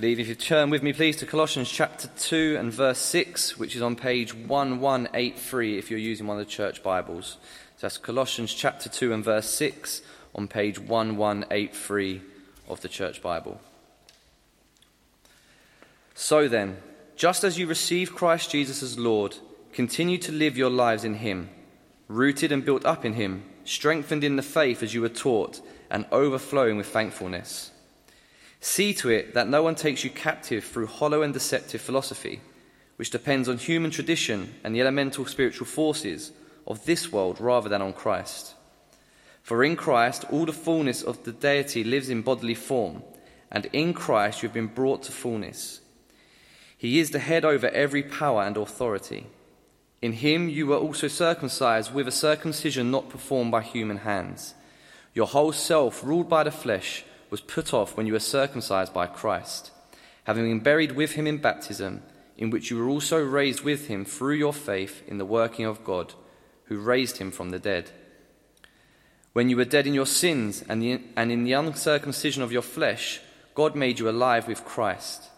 Good. If you turn with me, please, to Colossians chapter 2 and verse 6, which is on page 1183 if you're using one of the church Bibles. So that's Colossians chapter 2 and verse 6 on page 1183 of the church Bible. So then, just as you received Christ Jesus as Lord, continue to live your lives in Him, rooted and built up in Him, strengthened in the faith as you were taught, and overflowing with thankfulness. See to it that no one takes you captive through hollow and deceptive philosophy, which depends on human tradition and the elemental spiritual forces of this world rather than on Christ. For in Christ all the fullness of the deity lives in bodily form, and in Christ you have been brought to fullness. He is the head over every power and authority. In him you were also circumcised with a circumcision not performed by human hands. Your whole self, ruled by the flesh, was put off when you were circumcised by Christ, having been buried with him in baptism, in which you were also raised with him through your faith in the working of God, who raised him from the dead. When you were dead in your sins and, and in the uncircumcision of your flesh, God made you alive with Christ.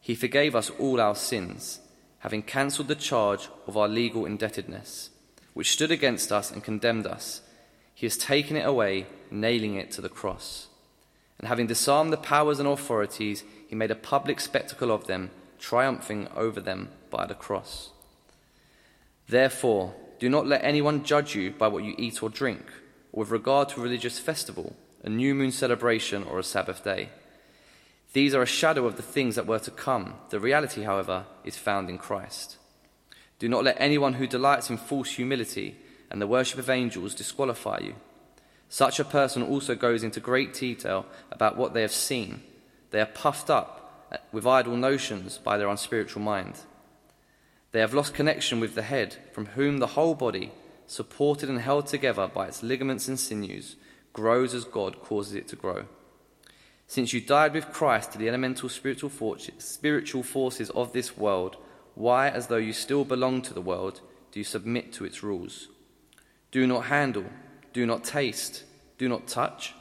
He forgave us all our sins, having cancelled the charge of our legal indebtedness, which stood against us and condemned us. He has taken it away, nailing it to the cross. And having disarmed the powers and authorities, he made a public spectacle of them, triumphing over them by the cross. Therefore, do not let anyone judge you by what you eat or drink, or with regard to a religious festival, a new moon celebration, or a Sabbath day. These are a shadow of the things that were to come. The reality, however, is found in Christ. Do not let anyone who delights in false humility and the worship of angels disqualify you. Such a person also goes into great detail about what they have seen. They are puffed up with idle notions by their unspiritual mind. They have lost connection with the head, from whom the whole body, supported and held together by its ligaments and sinews, grows as God causes it to grow. Since you died with Christ to the elemental spiritual spiritual forces of this world, why, as though you still belong to the world, do you submit to its rules? Do not handle do not taste, do not touch.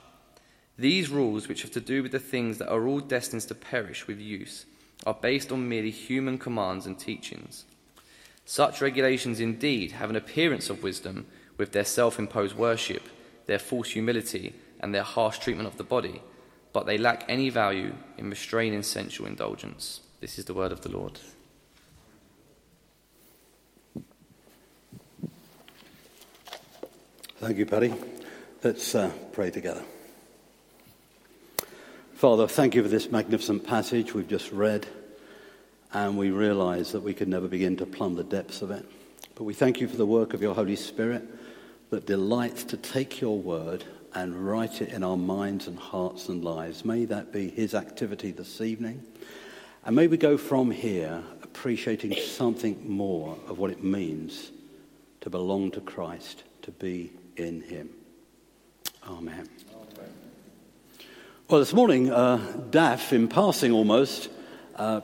These rules, which have to do with the things that are all destined to perish with use, are based on merely human commands and teachings. Such regulations indeed have an appearance of wisdom with their self imposed worship, their false humility, and their harsh treatment of the body, but they lack any value in restraining sensual indulgence. This is the word of the Lord. Thank you, Paddy. Let's uh, pray together. Father, thank you for this magnificent passage we've just read, and we realize that we could never begin to plumb the depths of it. But we thank you for the work of your Holy Spirit that delights to take your word and write it in our minds and hearts and lives. May that be his activity this evening. And may we go from here appreciating something more of what it means to belong to Christ, to be in him. Amen. Amen. Well, this morning, uh, in passing almost, uh,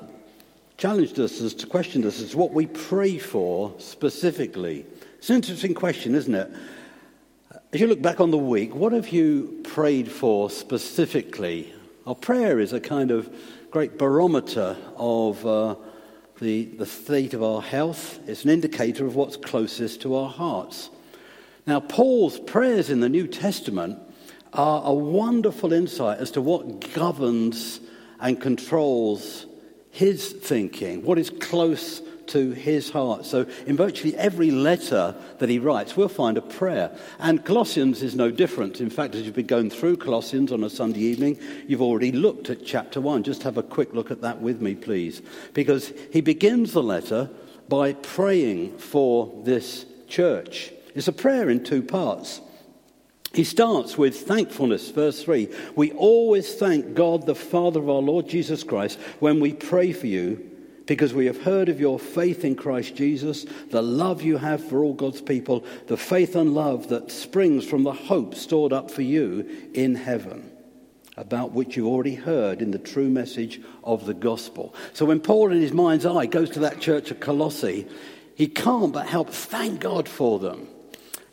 challenged us as to question us as to what we pray for specifically. It's an interesting question, isn't it? As you look back on the week, what have you prayed for specifically? Our prayer is a kind of great barometer of uh, the, the state of our health. It's an indicator of what's closest to our hearts. Now, Paul's prayers in the New Testament are a wonderful insight as to what governs and controls his thinking, what is close to his heart. So, in virtually every letter that he writes, we'll find a prayer. And Colossians is no different. In fact, as you've been going through Colossians on a Sunday evening, you've already looked at chapter 1. Just have a quick look at that with me, please. Because he begins the letter by praying for this church. It's a prayer in two parts. He starts with thankfulness, verse 3. We always thank God, the Father of our Lord Jesus Christ, when we pray for you, because we have heard of your faith in Christ Jesus, the love you have for all God's people, the faith and love that springs from the hope stored up for you in heaven, about which you already heard in the true message of the gospel. So when Paul, in his mind's eye, goes to that church at Colossae, he can't but help thank God for them.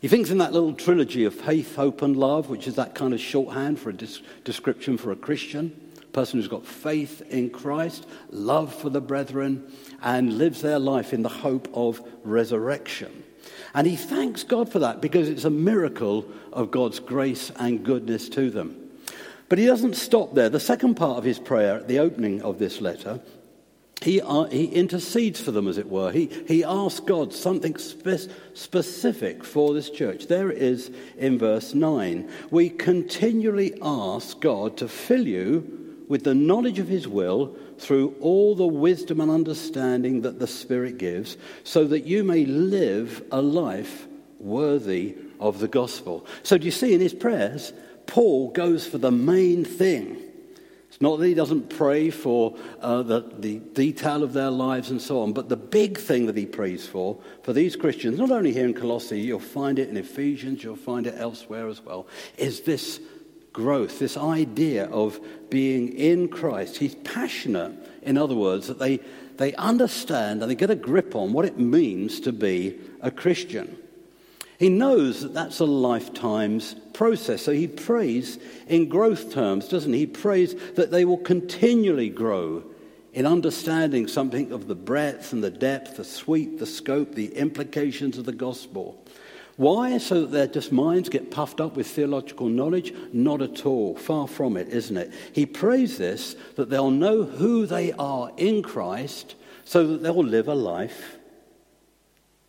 He thinks in that little trilogy of faith, hope, and love, which is that kind of shorthand for a description for a Christian a person who's got faith in Christ, love for the brethren, and lives their life in the hope of resurrection. And he thanks God for that because it's a miracle of God's grace and goodness to them. But he doesn't stop there. The second part of his prayer at the opening of this letter he, uh, he intercedes for them, as it were. He, he asks God something spe- specific for this church. There it is in verse 9. We continually ask God to fill you with the knowledge of his will through all the wisdom and understanding that the Spirit gives, so that you may live a life worthy of the gospel. So, do you see in his prayers, Paul goes for the main thing not that he doesn't pray for uh, the, the detail of their lives and so on, but the big thing that he prays for, for these Christians, not only here in Colossae, you'll find it in Ephesians, you'll find it elsewhere as well, is this growth, this idea of being in Christ. He's passionate, in other words, that they, they understand and they get a grip on what it means to be a Christian. He knows that that's a lifetime's process. So he prays in growth terms, doesn't he? He prays that they will continually grow in understanding something of the breadth and the depth, the sweep, the scope, the implications of the gospel. Why? So that their just minds get puffed up with theological knowledge? Not at all. Far from it, isn't it? He prays this that they'll know who they are in Christ so that they'll live a life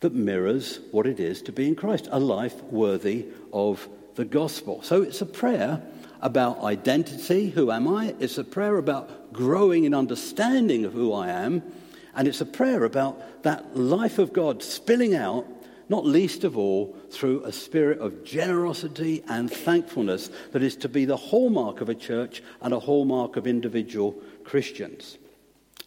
that mirrors what it is to be in Christ, a life worthy of the gospel. So it's a prayer about identity, who am I? It's a prayer about growing in understanding of who I am. And it's a prayer about that life of God spilling out, not least of all through a spirit of generosity and thankfulness that is to be the hallmark of a church and a hallmark of individual Christians.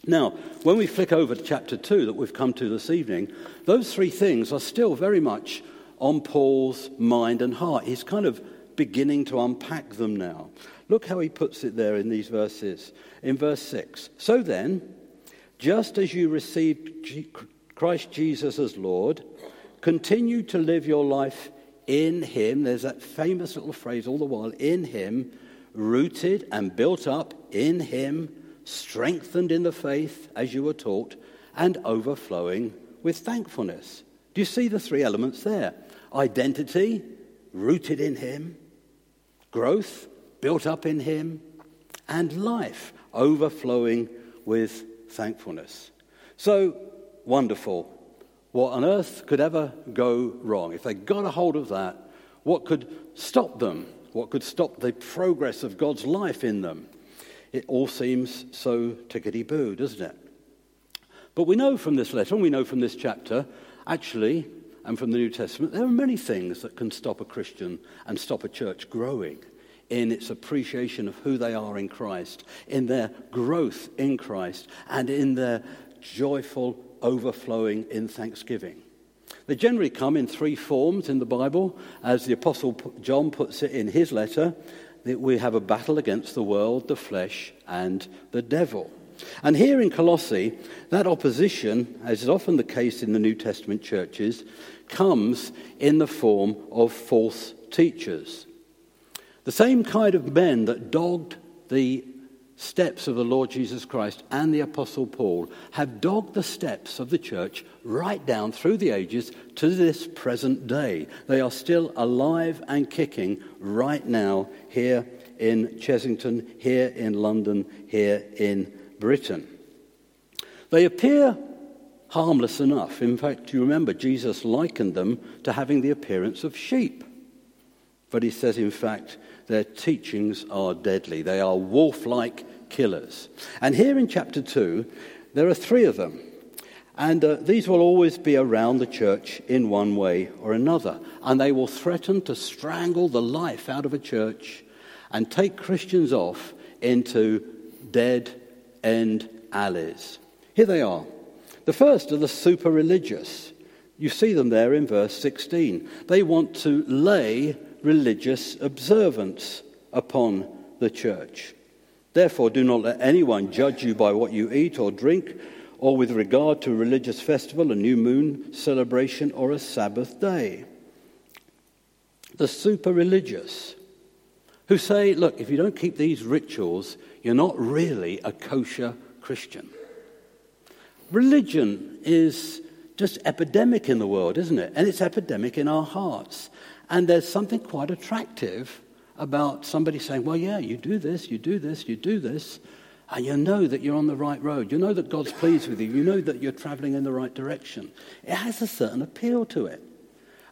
Now, when we flick over to chapter 2 that we've come to this evening, those three things are still very much on Paul's mind and heart. He's kind of beginning to unpack them now. Look how he puts it there in these verses. In verse 6 So then, just as you received Christ Jesus as Lord, continue to live your life in Him. There's that famous little phrase all the while in Him, rooted and built up in Him strengthened in the faith as you were taught, and overflowing with thankfulness. Do you see the three elements there? Identity, rooted in Him, growth, built up in Him, and life, overflowing with thankfulness. So wonderful. What on earth could ever go wrong? If they got a hold of that, what could stop them? What could stop the progress of God's life in them? It all seems so tickety boo, doesn't it? But we know from this letter, and we know from this chapter, actually, and from the New Testament, there are many things that can stop a Christian and stop a church growing in its appreciation of who they are in Christ, in their growth in Christ, and in their joyful overflowing in thanksgiving. They generally come in three forms in the Bible, as the Apostle John puts it in his letter that we have a battle against the world, the flesh, and the devil. And here in Colossae, that opposition, as is often the case in the New Testament churches, comes in the form of false teachers. The same kind of men that dogged the steps of the Lord Jesus Christ and the Apostle Paul have dogged the steps of the church right down through the ages to this present day. They are still alive and kicking right now here in Chessington, here in London, here in Britain. They appear harmless enough. In fact, you remember Jesus likened them to having the appearance of sheep. But he says, in fact, their teachings are deadly. They are wolf like killers. And here in chapter 2, there are three of them. And uh, these will always be around the church in one way or another. And they will threaten to strangle the life out of a church and take Christians off into dead end alleys. Here they are. The first are the super religious. You see them there in verse 16. They want to lay religious observance upon the church. Therefore, do not let anyone judge you by what you eat or drink, or with regard to a religious festival, a new moon celebration, or a Sabbath day. The super religious. who say, look, if you don't keep these rituals, you're not really a kosher Christian. Religion is just epidemic in the world, isn't it? And it's epidemic in our hearts. And there's something quite attractive about somebody saying, well, yeah, you do this, you do this, you do this, and you know that you're on the right road. You know that God's pleased with you. You know that you're traveling in the right direction. It has a certain appeal to it.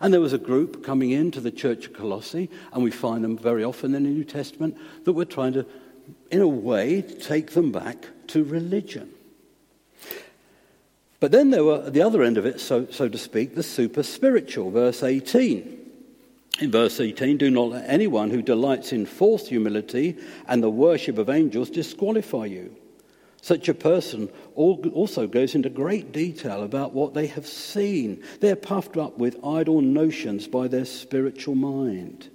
And there was a group coming into the church of Colossae, and we find them very often in the New Testament, that were trying to, in a way, take them back to religion. But then there were, at the other end of it, so, so to speak, the super spiritual, verse 18. In verse 18, do not let anyone who delights in false humility and the worship of angels disqualify you. Such a person also goes into great detail about what they have seen. They're puffed up with idle notions by their spiritual mind.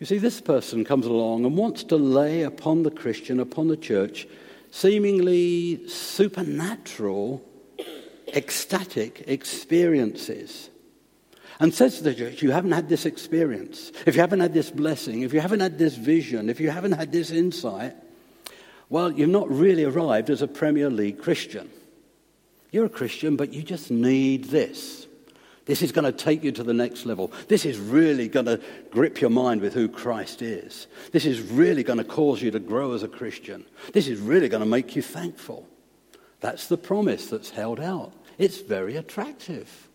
You see, this person comes along and wants to lay upon the Christian, upon the church, seemingly supernatural, ecstatic experiences and says to the church, You haven't had this experience, if you haven't had this blessing, if you haven't had this vision, if you haven't had this insight, well, you've not really arrived as a Premier League Christian. You're a Christian, but you just need this. This is going to take you to the next level. This is really going to grip your mind with who Christ is. This is really going to cause you to grow as a Christian. This is really going to make you thankful. That's the promise that's held out. It's very attractive.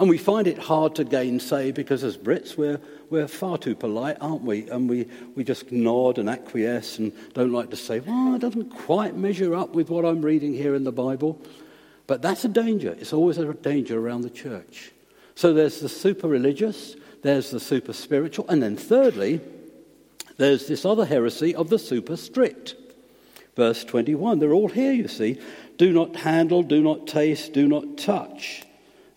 And we find it hard to gainsay because as Brits, we're, we're far too polite, aren't we? And we, we just nod and acquiesce and don't like to say, well, it doesn't quite measure up with what I'm reading here in the Bible. But that's a danger. It's always a danger around the church. So there's the super religious, there's the super spiritual, and then thirdly, there's this other heresy of the super strict. Verse 21, they're all here, you see. Do not handle, do not taste, do not touch.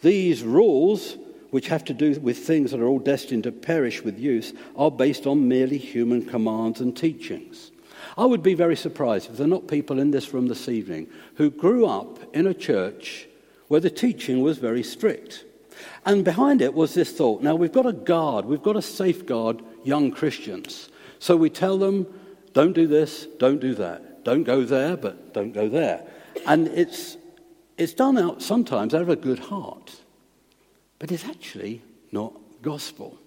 These rules, which have to do with things that are all destined to perish with use, are based on merely human commands and teachings. I would be very surprised if there are not people in this room this evening who grew up in a church where the teaching was very strict. And behind it was this thought now we've got to guard, we've got to safeguard young Christians. So we tell them, don't do this, don't do that. Don't go there, but don't go there. And it's it's done out sometimes out of a good heart, but it's actually not gospel.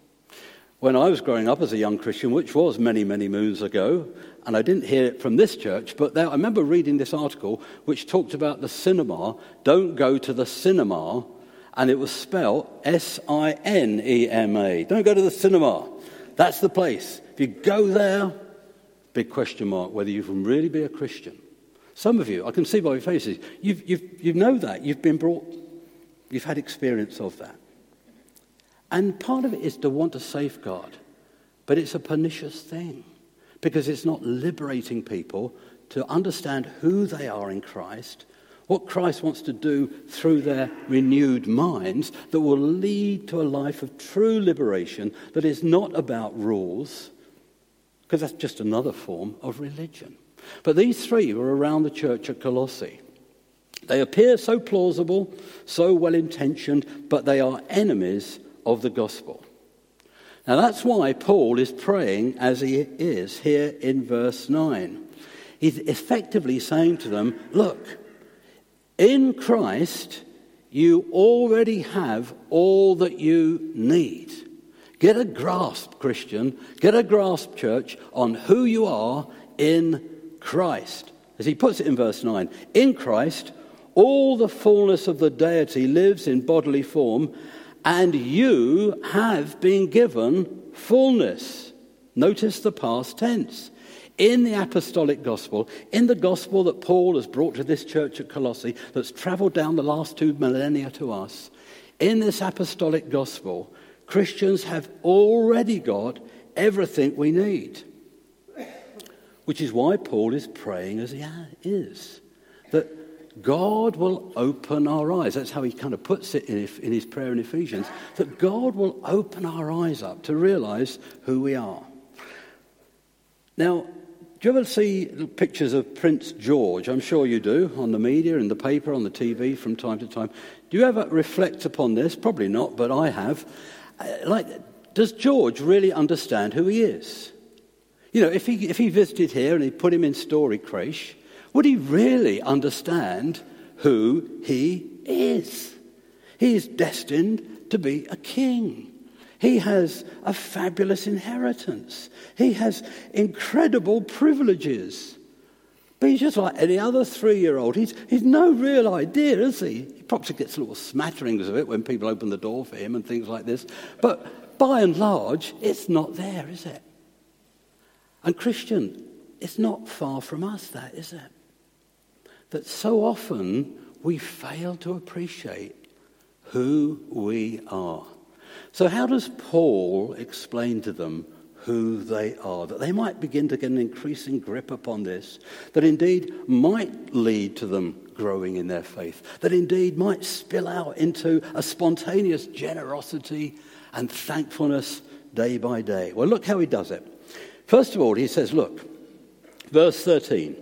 When I was growing up as a young Christian, which was many, many moons ago, and I didn't hear it from this church, but there, I remember reading this article which talked about the cinema. Don't go to the cinema, and it was spelled S I N E M A. Don't go to the cinema. That's the place. If you go there, big question mark whether you can really be a Christian. Some of you, I can see by your faces, you've, you've, you know that. You've been brought, you've had experience of that. And part of it is to want to safeguard, but it's a pernicious thing because it's not liberating people to understand who they are in Christ, what Christ wants to do through their renewed minds that will lead to a life of true liberation that is not about rules, because that's just another form of religion. But these three were around the church at Colossae. They appear so plausible, so well intentioned, but they are enemies of the gospel. Now that's why Paul is praying as he is here in verse 9. He's effectively saying to them, Look, in Christ, you already have all that you need. Get a grasp, Christian, get a grasp, church, on who you are in Christ. As he puts it in verse 9, in Christ, all the fullness of the deity lives in bodily form, and you have been given fullness. Notice the past tense. In the apostolic gospel, in the gospel that Paul has brought to this church at Colossae, that's traveled down the last two millennia to us, in this apostolic gospel, Christians have already got everything we need. Which is why Paul is praying as he is. That God will open our eyes. That's how he kind of puts it in, his prayer in Ephesians. That God will open our eyes up to realize who we are. Now, do you ever see pictures of Prince George? I'm sure you do, on the media, in the paper, on the TV from time to time. Do you ever reflect upon this? Probably not, but I have. Uh, like does George really understand who he is? You know, if he, if he visited here and he put him in Story Creche, would he really understand who he is? He is destined to be a king. He has a fabulous inheritance. He has incredible privileges. But he's just like any other three year old. He's, he's no real idea, is he? He probably gets little smatterings of it when people open the door for him and things like this. But by and large, it's not there, is it? And Christian, it's not far from us, that, is it? That so often we fail to appreciate who we are. So, how does Paul explain to them who they are? That they might begin to get an increasing grip upon this, that indeed might lead to them growing in their faith, that indeed might spill out into a spontaneous generosity and thankfulness day by day. Well, look how he does it. First of all, he says, Look, verse 13,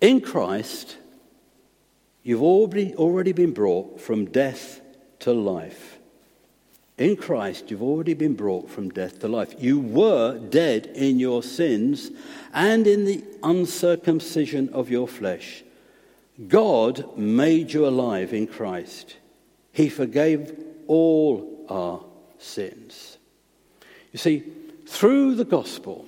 in Christ, you've already, already been brought from death to life. In Christ, you've already been brought from death to life. You were dead in your sins and in the uncircumcision of your flesh. God made you alive in Christ. He forgave all our sins. You see, through the gospel,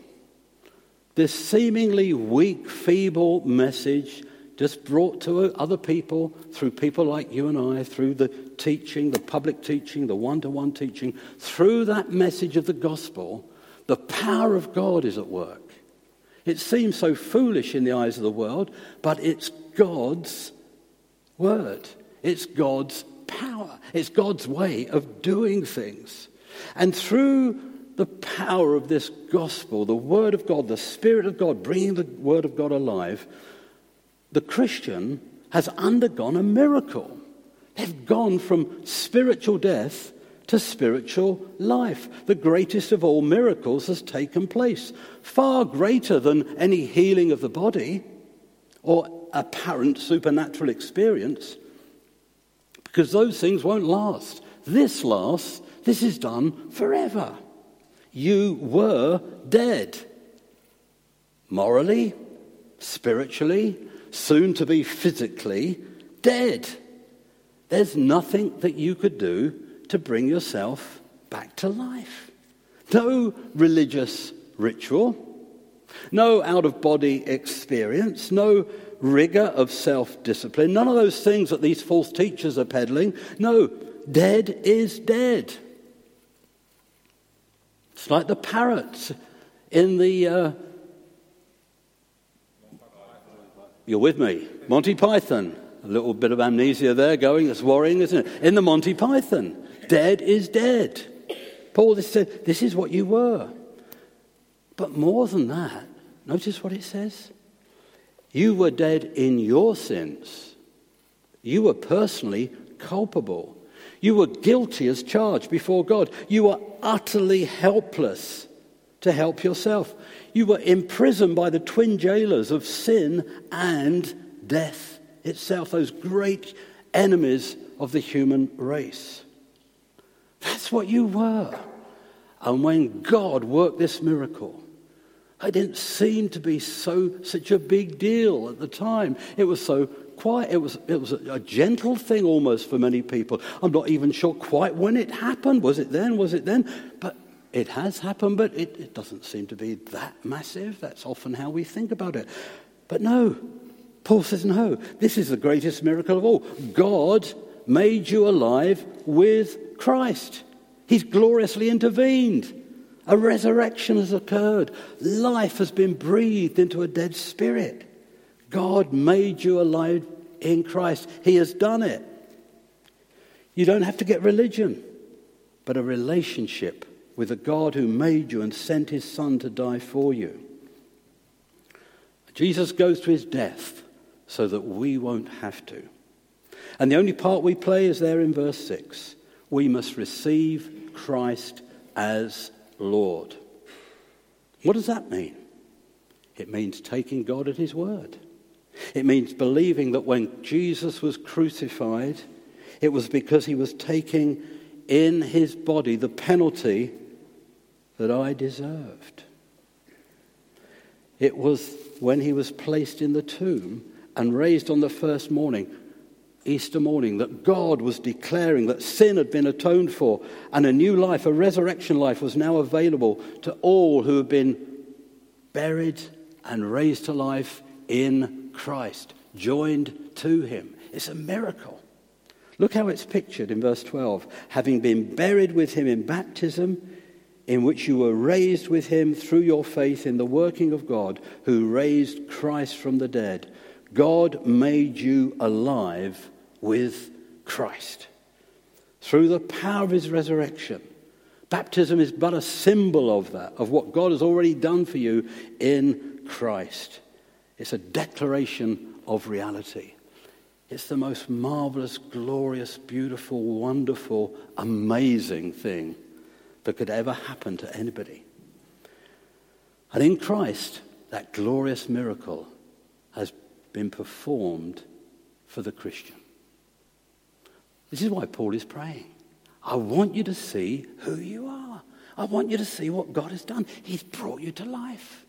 this seemingly weak, feeble message just brought to other people through people like you and I, through the teaching, the public teaching, the one to one teaching, through that message of the gospel, the power of God is at work. It seems so foolish in the eyes of the world, but it's God's word. It's God's power. It's God's way of doing things. And through the power of this gospel, the word of God, the Spirit of God, bringing the word of God alive, the Christian has undergone a miracle. They've gone from spiritual death to spiritual life. The greatest of all miracles has taken place, far greater than any healing of the body or apparent supernatural experience, because those things won't last. This lasts, this is done forever. You were dead. Morally, spiritually, soon to be physically dead. There's nothing that you could do to bring yourself back to life. No religious ritual, no out of body experience, no rigor of self discipline, none of those things that these false teachers are peddling. No, dead is dead. It's like the parrots in the uh, You're with me. Monty Python. A little bit of amnesia there going. It's worrying, isn't it? In the Monty Python. Dead is dead. Paul said, This is what you were. But more than that, notice what it says. You were dead in your sins. You were personally culpable. You were guilty as charged before God. You were utterly helpless to help yourself. You were imprisoned by the twin jailers of sin and death itself, those great enemies of the human race. That's what you were. And when God worked this miracle, it didn't seem to be so such a big deal at the time. It was so quiet. It was, it was a, a gentle thing almost for many people. I'm not even sure quite when it happened. Was it then? Was it then? But it has happened, but it, it doesn't seem to be that massive. That's often how we think about it. But no, Paul says, no, this is the greatest miracle of all. God made you alive with Christ. He's gloriously intervened. A resurrection has occurred. Life has been breathed into a dead spirit. God made you alive in Christ. He has done it. You don't have to get religion, but a relationship with a God who made you and sent his Son to die for you. Jesus goes to his death so that we won't have to. And the only part we play is there in verse 6. We must receive Christ as Lord. What does that mean? It means taking God at his word. It means believing that when Jesus was crucified, it was because he was taking in his body the penalty that I deserved. It was when he was placed in the tomb and raised on the first morning, Easter morning, that God was declaring that sin had been atoned for and a new life, a resurrection life, was now available to all who had been buried and raised to life in Christ, joined to him. It's a miracle. Look how it's pictured in verse 12. Having been buried with him in baptism, in which you were raised with him through your faith in the working of God, who raised Christ from the dead. God made you alive with Christ. Through the power of his resurrection. Baptism is but a symbol of that, of what God has already done for you in Christ. It's a declaration of reality. It's the most marvelous, glorious, beautiful, wonderful, amazing thing that could ever happen to anybody. And in Christ, that glorious miracle has been performed for the Christian. This is why Paul is praying. I want you to see who you are. I want you to see what God has done. He's brought you to life.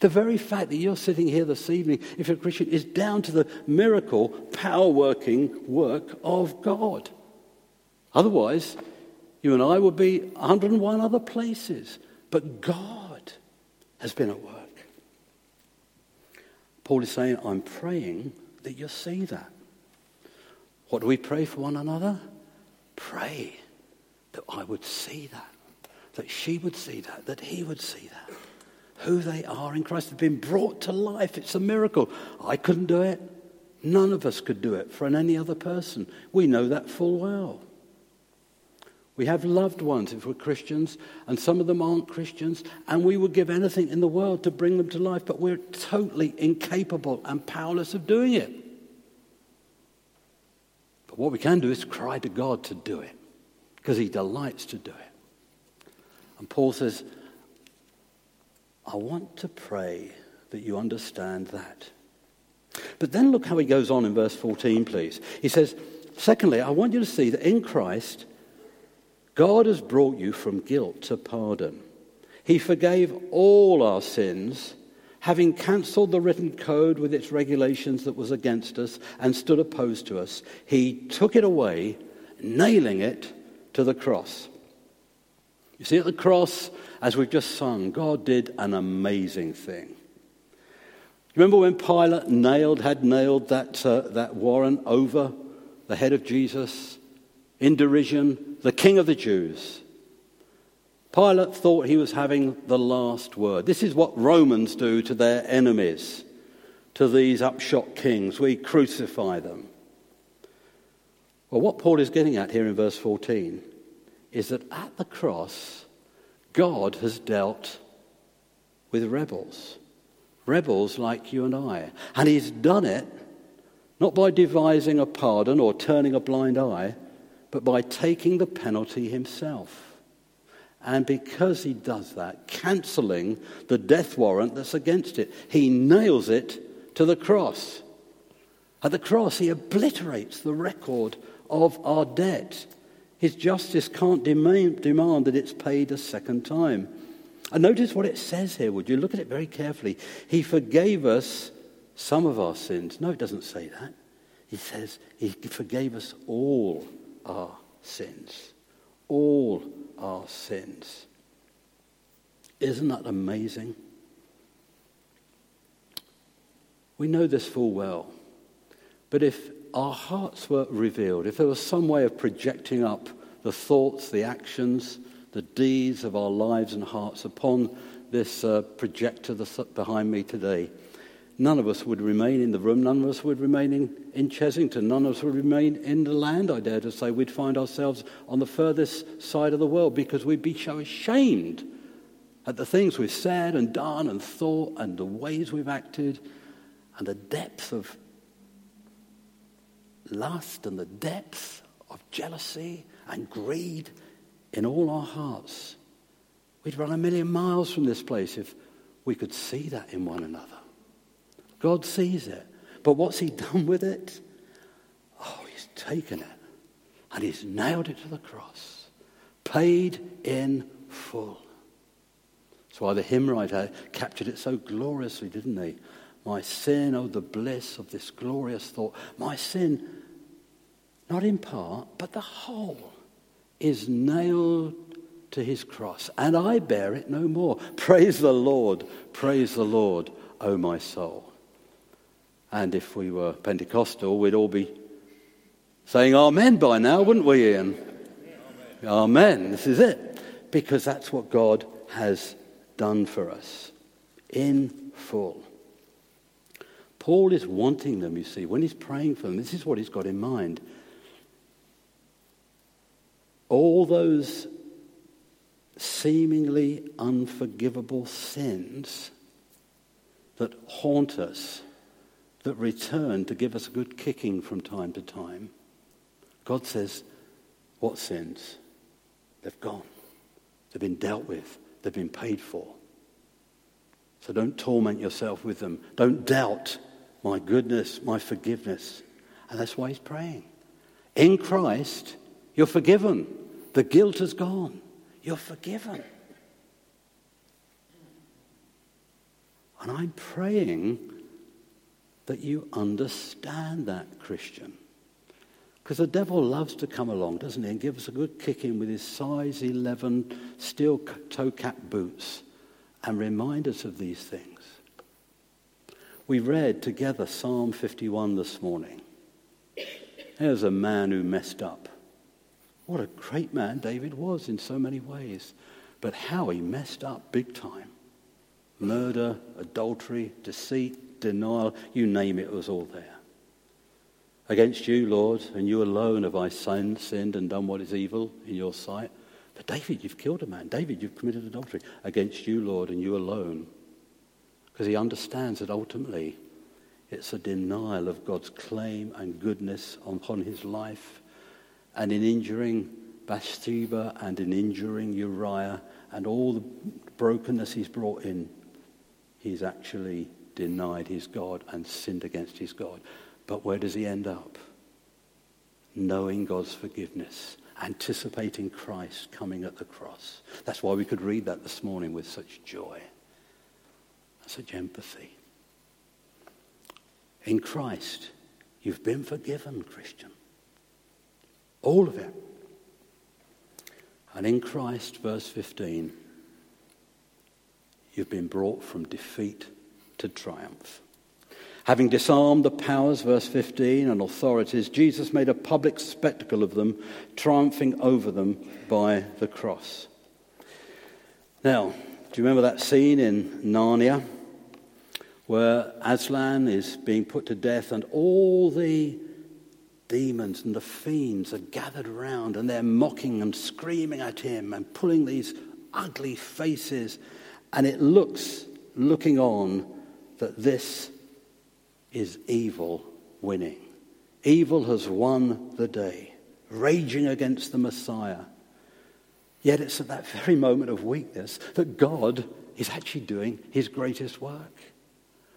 The very fact that you're sitting here this evening, if you're a Christian, is down to the miracle, power working work of God. Otherwise, you and I would be 101 other places. But God has been at work. Paul is saying, I'm praying that you'll see that. What do we pray for one another? Pray that I would see that, that she would see that, that he would see that who they are in Christ. They've been brought to life. It's a miracle. I couldn't do it. None of us could do it for any other person. We know that full well. We have loved ones if we're Christians, and some of them aren't Christians, and we would give anything in the world to bring them to life, but we're totally incapable and powerless of doing it. But what we can do is cry to God to do it, because He delights to do it. And Paul says, I want to pray that you understand that. But then look how he goes on in verse 14, please. He says, Secondly, I want you to see that in Christ, God has brought you from guilt to pardon. He forgave all our sins, having cancelled the written code with its regulations that was against us and stood opposed to us. He took it away, nailing it to the cross. You see, at the cross, as we've just sung, God did an amazing thing. Remember when Pilate nailed, had nailed that, uh, that warrant over the head of Jesus in derision, the King of the Jews? Pilate thought he was having the last word. This is what Romans do to their enemies, to these upshot kings. We crucify them. Well, what Paul is getting at here in verse 14 is that at the cross, God has dealt with rebels. Rebels like you and I. And he's done it not by devising a pardon or turning a blind eye, but by taking the penalty himself. And because he does that, cancelling the death warrant that's against it, he nails it to the cross. At the cross, he obliterates the record of our debt. His justice can't demand, that it's paid a second time. And notice what it says here, would you? Look at it very carefully. He forgave us some of our sins. No, it doesn't say that. He says he forgave us all our sins. All our sins. Isn't that amazing? We know this full well. But if our hearts were revealed, if there was some way of projecting up the thoughts, the actions, the deeds of our lives and hearts upon this uh, projector behind me today, none of us would remain in the room. None of us would remain in, in Chessington. None of us would remain in the land, I dare to say. We'd find ourselves on the furthest side of the world because we'd be so ashamed at the things we've said and done and thought and the ways we've acted and the depth of lust and the depth of jealousy and greed in all our hearts. We'd run a million miles from this place if we could see that in one another. God sees it. But what's He done with it? Oh, He's taken it and He's nailed it to the cross, paid in full. That's why the hymn writer captured it so gloriously, didn't he? My sin, oh, the bliss of this glorious thought. My sin, not in part, but the whole, is nailed to his cross, and I bear it no more. Praise the Lord, praise the Lord, O my soul. And if we were Pentecostal, we'd all be saying Amen by now, wouldn't we, Ian? Amen. amen. This is it. Because that's what God has done for us in full. Paul is wanting them, you see, when he's praying for them. This is what he's got in mind. All those seemingly unforgivable sins that haunt us, that return to give us a good kicking from time to time. God says, What sins? They've gone. They've been dealt with. They've been paid for. So don't torment yourself with them. Don't doubt my goodness, my forgiveness. And that's why he's praying. In Christ, you're forgiven. The guilt has gone. You're forgiven. And I'm praying that you understand that, Christian. Because the devil loves to come along, doesn't he, and give us a good kick in with his size 11 steel toe cap boots and remind us of these things. We read together Psalm 51 this morning. There's a man who messed up. What a great man David was in so many ways. But how he messed up big time. Murder, adultery, deceit, denial, you name it, it was all there. Against you, Lord, and you alone have I sinned, sinned and done what is evil in your sight. But David, you've killed a man. David, you've committed adultery. Against you, Lord, and you alone. Because he understands that ultimately it's a denial of God's claim and goodness upon his life. And in injuring Bathsheba and in injuring Uriah and all the brokenness he's brought in, he's actually denied his God and sinned against his God. But where does he end up? Knowing God's forgiveness, anticipating Christ coming at the cross. That's why we could read that this morning with such joy, such empathy. In Christ, you've been forgiven, Christian. All of it. And in Christ, verse 15, you've been brought from defeat to triumph. Having disarmed the powers, verse 15, and authorities, Jesus made a public spectacle of them, triumphing over them by the cross. Now, do you remember that scene in Narnia where Aslan is being put to death and all the demons and the fiends are gathered around and they're mocking and screaming at him and pulling these ugly faces? And it looks, looking on, that this is evil winning. Evil has won the day, raging against the Messiah. Yet it's at that very moment of weakness that God is actually doing his greatest work.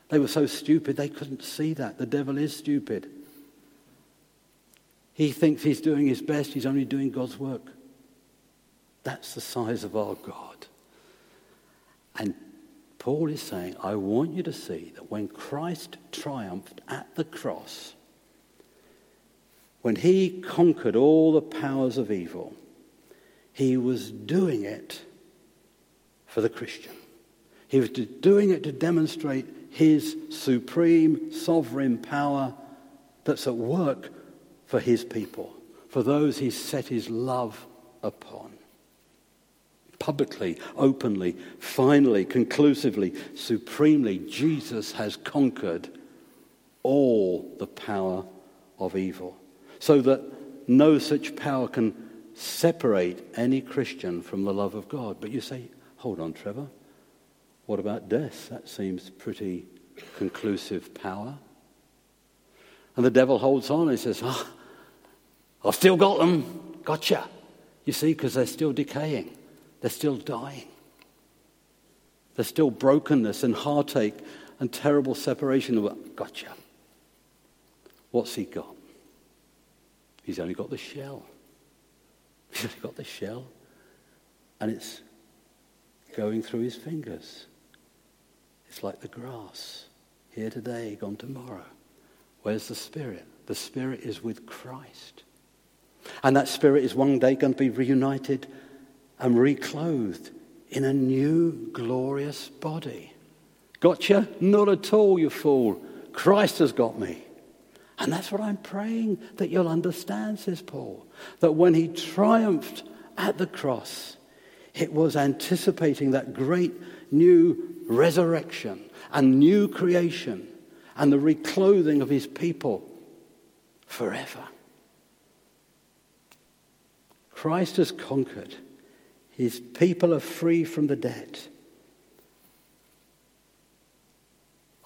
They were so stupid they couldn't see that. The devil is stupid. He thinks he's doing his best, he's only doing God's work. That's the size of our God. And Paul is saying, I want you to see that when Christ triumphed at the cross, when he conquered all the powers of evil, he was doing it for the Christian. He was doing it to demonstrate his supreme sovereign power that's at work for his people, for those he's set his love upon publicly, openly, finally, conclusively, supremely, Jesus has conquered all the power of evil. So that no such power can separate any Christian from the love of God. But you say, hold on, Trevor. What about death? That seems pretty conclusive power. And the devil holds on and says, oh, I've still got them. Gotcha. You see, because they're still decaying. They're still dying. There's still brokenness and heartache and terrible separation. Gotcha. What's he got? He's only got the shell. He's only got the shell. And it's going through his fingers. It's like the grass, here today, gone tomorrow. Where's the Spirit? The Spirit is with Christ. And that Spirit is one day going to be reunited and reclothed in a new glorious body. Gotcha? Not at all, you fool. Christ has got me. And that's what I'm praying that you'll understand, says Paul. That when he triumphed at the cross, it was anticipating that great new resurrection and new creation and the reclothing of his people forever. Christ has conquered. His people are free from the debt.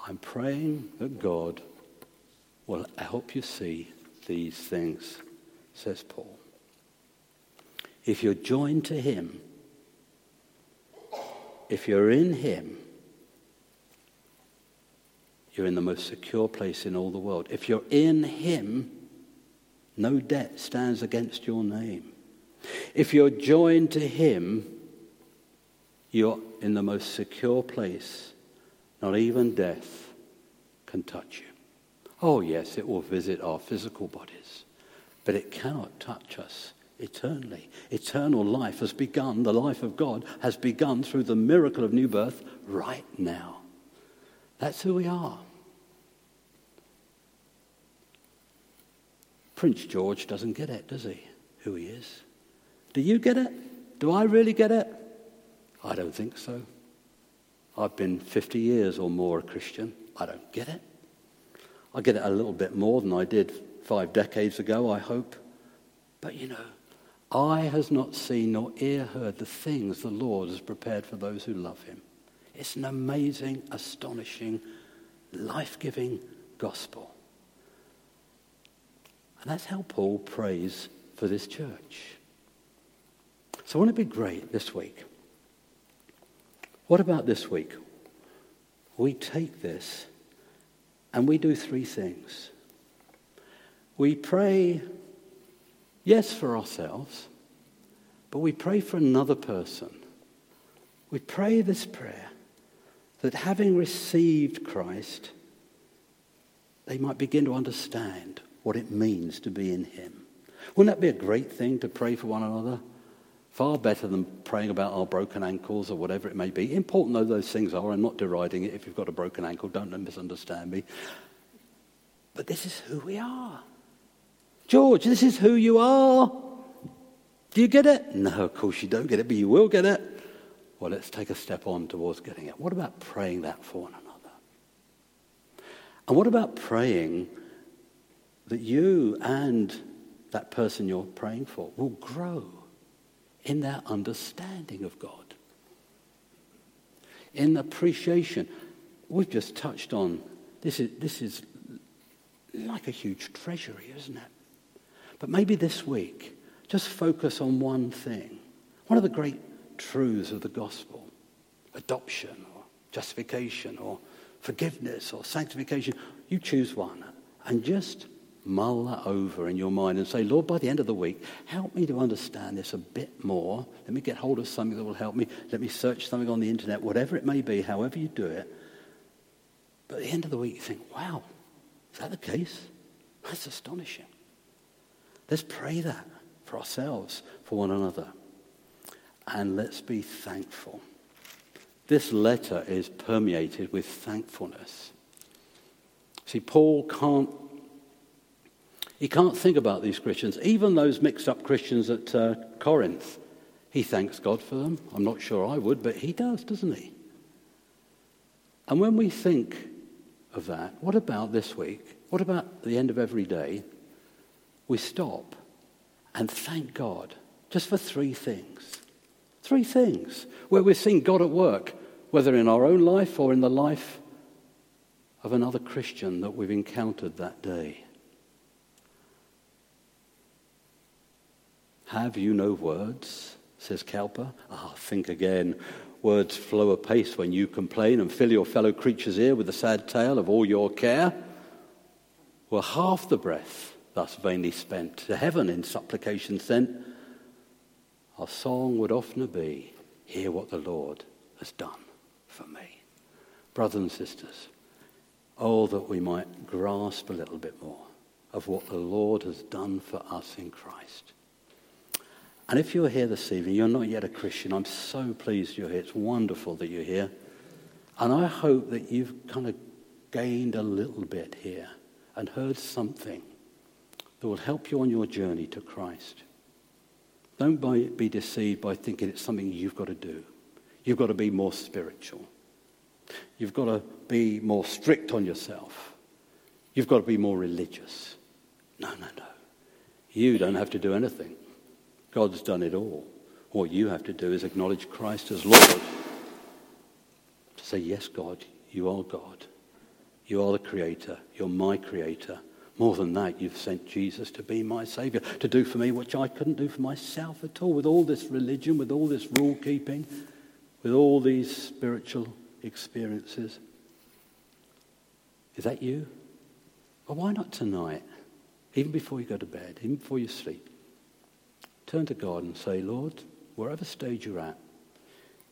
I'm praying that God will help you see these things, says Paul. If you're joined to Him, if you're in Him, you're in the most secure place in all the world. If you're in Him, no debt stands against your name. If you're joined to Him, you're in the most secure place. Not even death can touch you. Oh, yes, it will visit our physical bodies, but it cannot touch us eternally. Eternal life has begun, the life of God has begun through the miracle of new birth right now. That's who we are. Prince George doesn't get it, does he? Who he is. Do you get it? Do I really get it? I don't think so. I've been 50 years or more a Christian. I don't get it. I get it a little bit more than I did five decades ago, I hope. But you know, eye has not seen nor ear heard the things the Lord has prepared for those who love him. It's an amazing, astonishing, life giving gospel. And that's how Paul prays for this church. So, wouldn't it be great this week? What about this week? We take this and we do three things. We pray, yes, for ourselves, but we pray for another person. We pray this prayer that having received Christ, they might begin to understand what it means to be in Him. Wouldn't that be a great thing to pray for one another? Far better than praying about our broken ankles or whatever it may be. Important though those things are, I'm not deriding it. If you've got a broken ankle, don't misunderstand me. But this is who we are. George, this is who you are. Do you get it? No, of course you don't get it, but you will get it. Well, let's take a step on towards getting it. What about praying that for one another? And what about praying that you and that person you're praying for will grow in their understanding of God, in appreciation. We've just touched on this is, this is like a huge treasury, isn't it? But maybe this week, just focus on one thing. One of the great truths of the gospel adoption or justification or forgiveness or sanctification. You choose one and just mull that over in your mind and say, Lord, by the end of the week, help me to understand this a bit more. Let me get hold of something that will help me. Let me search something on the internet, whatever it may be, however you do it. But at the end of the week, you think, wow, is that the case? That's astonishing. Let's pray that for ourselves, for one another. And let's be thankful. This letter is permeated with thankfulness. See, Paul can't he can't think about these Christians, even those mixed up Christians at uh, Corinth. He thanks God for them. I'm not sure I would, but he does, doesn't he? And when we think of that, what about this week? What about the end of every day? We stop and thank God just for three things. Three things where we're seeing God at work, whether in our own life or in the life of another Christian that we've encountered that day. Have you no words? says Cowper. Ah, think again. Words flow apace when you complain and fill your fellow creature's ear with the sad tale of all your care. Were half the breath thus vainly spent, to heaven in supplication sent, our song would oftener be, Hear what the Lord has done for me. Brothers and sisters, oh, that we might grasp a little bit more of what the Lord has done for us in Christ. And if you're here this evening, you're not yet a Christian, I'm so pleased you're here. It's wonderful that you're here. And I hope that you've kind of gained a little bit here and heard something that will help you on your journey to Christ. Don't be deceived by thinking it's something you've got to do. You've got to be more spiritual. You've got to be more strict on yourself. You've got to be more religious. No, no, no. You don't have to do anything. God's done it all. What you have to do is acknowledge Christ as Lord. To say, Yes, God, you are God. You are the Creator. You're my Creator. More than that, you've sent Jesus to be my Savior, to do for me what I couldn't do for myself at all, with all this religion, with all this rule keeping, with all these spiritual experiences. Is that you? Well, why not tonight? Even before you go to bed, even before you sleep, turn to God and say, Lord, wherever stage you're at,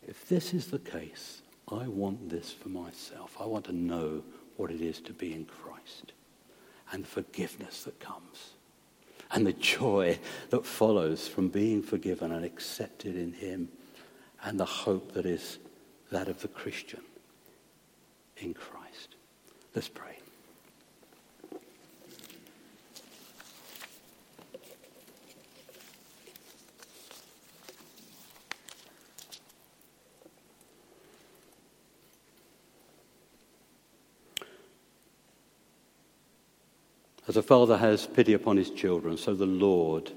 if this is the case, I want this for myself. I want to know what it is to be in Christ and forgiveness that comes and the joy that follows from being forgiven and accepted in Him and the hope that is that of the Christian in Christ. Let's pray. As a father has pity upon his children, so the Lord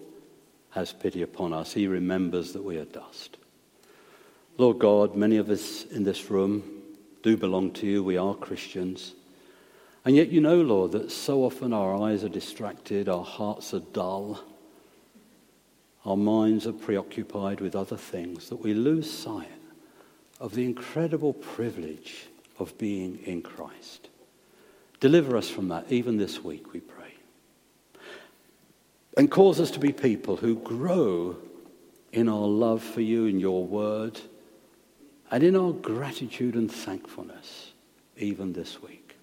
has pity upon us. He remembers that we are dust. Lord God, many of us in this room do belong to you. We are Christians. And yet, you know, Lord, that so often our eyes are distracted, our hearts are dull, our minds are preoccupied with other things, that we lose sight of the incredible privilege of being in Christ. Deliver us from that, even this week, we pray and cause us to be people who grow in our love for you and your word and in our gratitude and thankfulness even this week.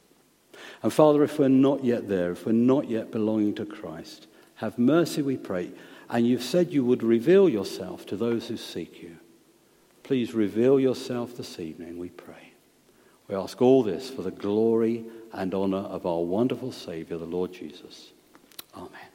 And Father, if we're not yet there, if we're not yet belonging to Christ, have mercy, we pray. And you've said you would reveal yourself to those who seek you. Please reveal yourself this evening, we pray. We ask all this for the glory and honor of our wonderful Savior, the Lord Jesus. Amen.